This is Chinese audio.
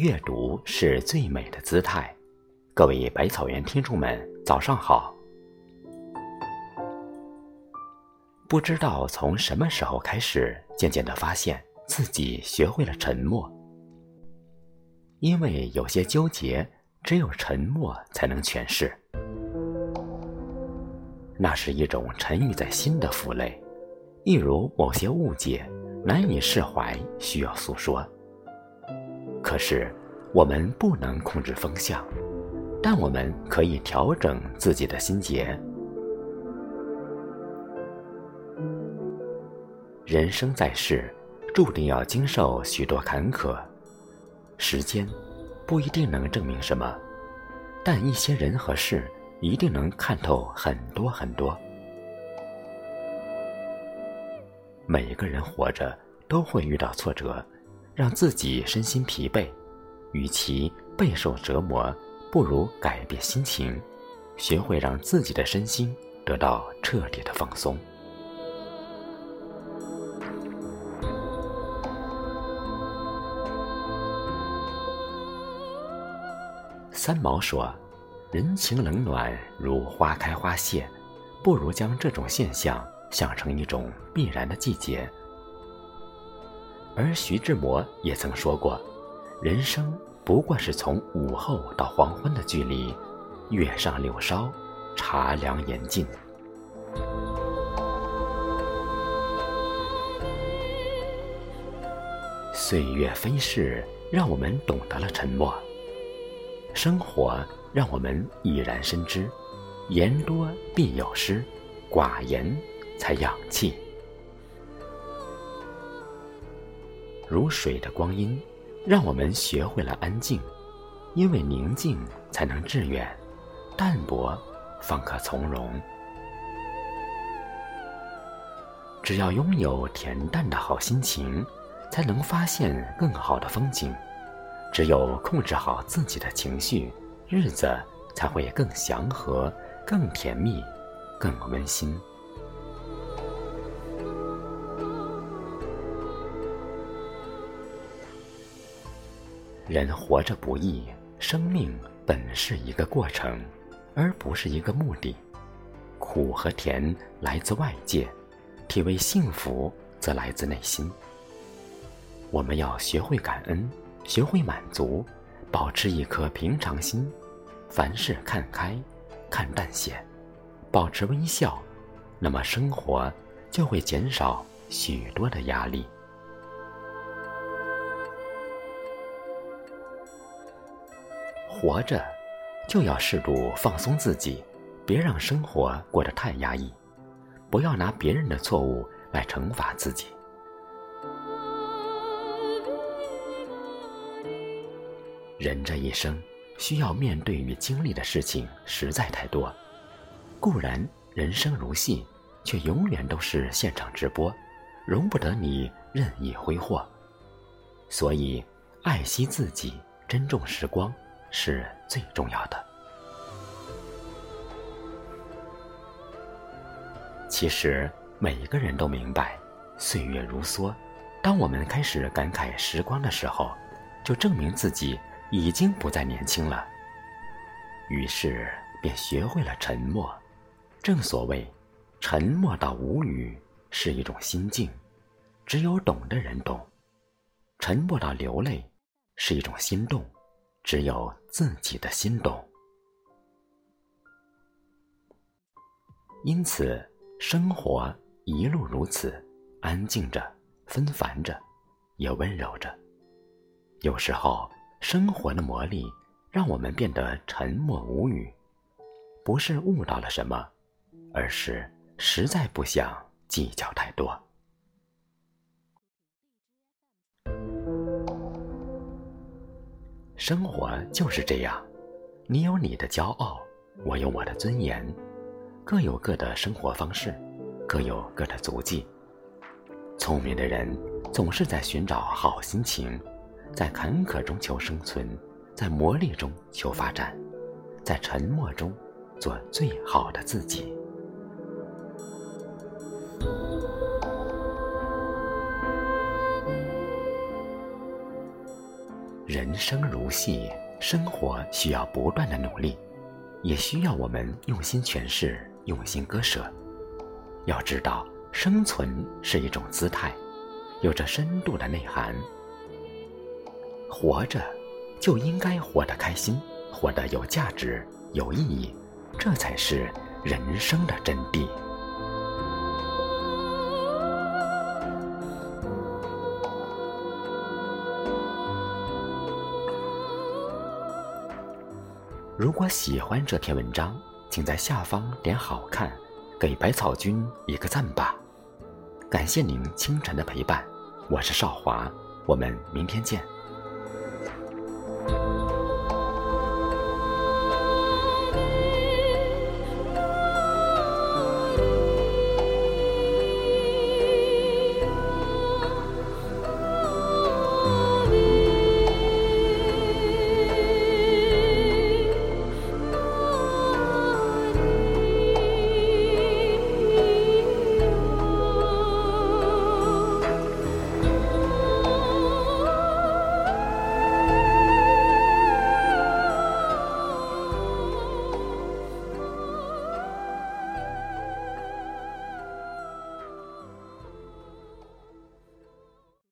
阅读是最美的姿态。各位百草园听众们，早上好。不知道从什么时候开始，渐渐的发现自己学会了沉默，因为有些纠结，只有沉默才能诠释。那是一种沉郁在心的负累，一如某些误解难以释怀，需要诉说。可是我们不能控制风向，但我们可以调整自己的心结。人生在世，注定要经受许多坎坷，时间不一定能证明什么，但一些人和事。一定能看透很多很多。每一个人活着都会遇到挫折，让自己身心疲惫。与其备受折磨，不如改变心情，学会让自己的身心得到彻底的放松。三毛说。人情冷暖如花开花谢，不如将这种现象想成一种必然的季节。而徐志摩也曾说过：“人生不过是从午后到黄昏的距离，月上柳梢，茶凉言尽。”岁月飞逝，让我们懂得了沉默。生活。让我们已然深知，言多必有失，寡言才养气。如水的光阴，让我们学会了安静，因为宁静才能致远，淡泊方可从容。只要拥有恬淡的好心情，才能发现更好的风景。只有控制好自己的情绪。日子才会更祥和、更甜蜜、更温馨。人活着不易，生命本是一个过程，而不是一个目的。苦和甜来自外界，体味幸福则来自内心。我们要学会感恩，学会满足，保持一颗平常心。凡事看开，看淡些，保持微笑，那么生活就会减少许多的压力。活着，就要适度放松自己，别让生活过得太压抑，不要拿别人的错误来惩罚自己。人这一生。需要面对与经历的事情实在太多，固然人生如戏，却永远都是现场直播，容不得你任意挥霍。所以，爱惜自己，珍重时光，是最重要的。其实，每一个人都明白，岁月如梭，当我们开始感慨时光的时候，就证明自己。已经不再年轻了，于是便学会了沉默。正所谓，沉默到无语是一种心境，只有懂的人懂；沉默到流泪是一种心动，只有自己的心懂。因此，生活一路如此，安静着，纷繁着，也温柔着。有时候。生活的磨砺，让我们变得沉默无语，不是悟到了什么，而是实在不想计较太多。生活就是这样，你有你的骄傲，我有我的尊严，各有各的生活方式，各有各的足迹。聪明的人总是在寻找好心情。在坎坷中求生存，在磨砺中求发展，在沉默中做最好的自己。人生如戏，生活需要不断的努力，也需要我们用心诠释，用心割舍。要知道，生存是一种姿态，有着深度的内涵。活着，就应该活得开心，活得有价值、有意义，这才是人生的真谛。如果喜欢这篇文章，请在下方点好看，给百草君一个赞吧。感谢您清晨的陪伴，我是少华，我们明天见。